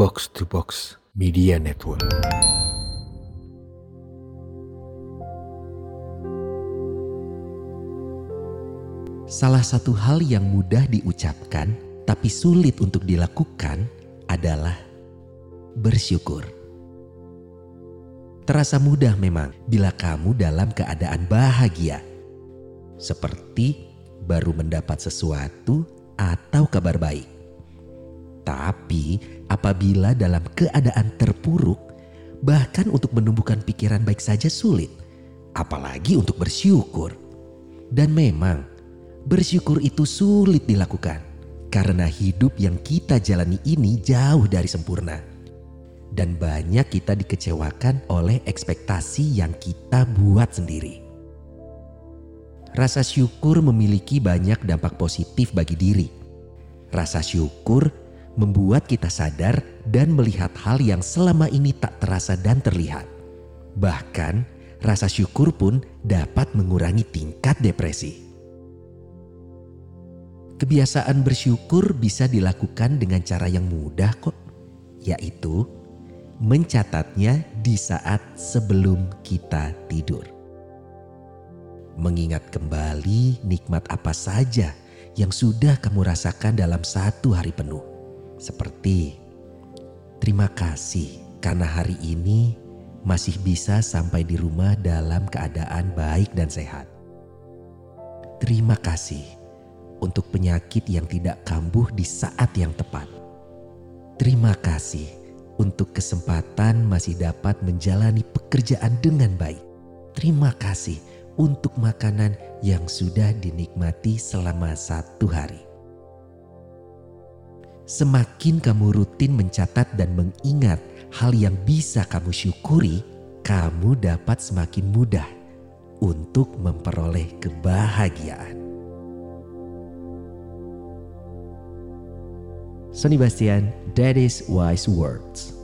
Box to Box Media Network. Salah satu hal yang mudah diucapkan tapi sulit untuk dilakukan adalah bersyukur. Terasa mudah memang bila kamu dalam keadaan bahagia. Seperti baru mendapat sesuatu atau kabar baik. Tapi apabila dalam keadaan terpuruk, bahkan untuk menumbuhkan pikiran baik saja sulit, apalagi untuk bersyukur. Dan memang bersyukur itu sulit dilakukan karena hidup yang kita jalani ini jauh dari sempurna. Dan banyak kita dikecewakan oleh ekspektasi yang kita buat sendiri. Rasa syukur memiliki banyak dampak positif bagi diri. Rasa syukur membuat kita sadar dan melihat hal yang selama ini tak terasa dan terlihat. Bahkan, rasa syukur pun dapat mengurangi tingkat depresi. Kebiasaan bersyukur bisa dilakukan dengan cara yang mudah kok, yaitu mencatatnya di saat sebelum kita tidur. Mengingat kembali nikmat apa saja yang sudah kamu rasakan dalam satu hari penuh. Seperti terima kasih karena hari ini masih bisa sampai di rumah dalam keadaan baik dan sehat. Terima kasih untuk penyakit yang tidak kambuh di saat yang tepat. Terima kasih untuk kesempatan masih dapat menjalani pekerjaan dengan baik. Terima kasih untuk makanan yang sudah dinikmati selama satu hari. Semakin kamu rutin mencatat dan mengingat hal yang bisa kamu syukuri, kamu dapat semakin mudah untuk memperoleh kebahagiaan. Sonny Bastian, That is Wise Words.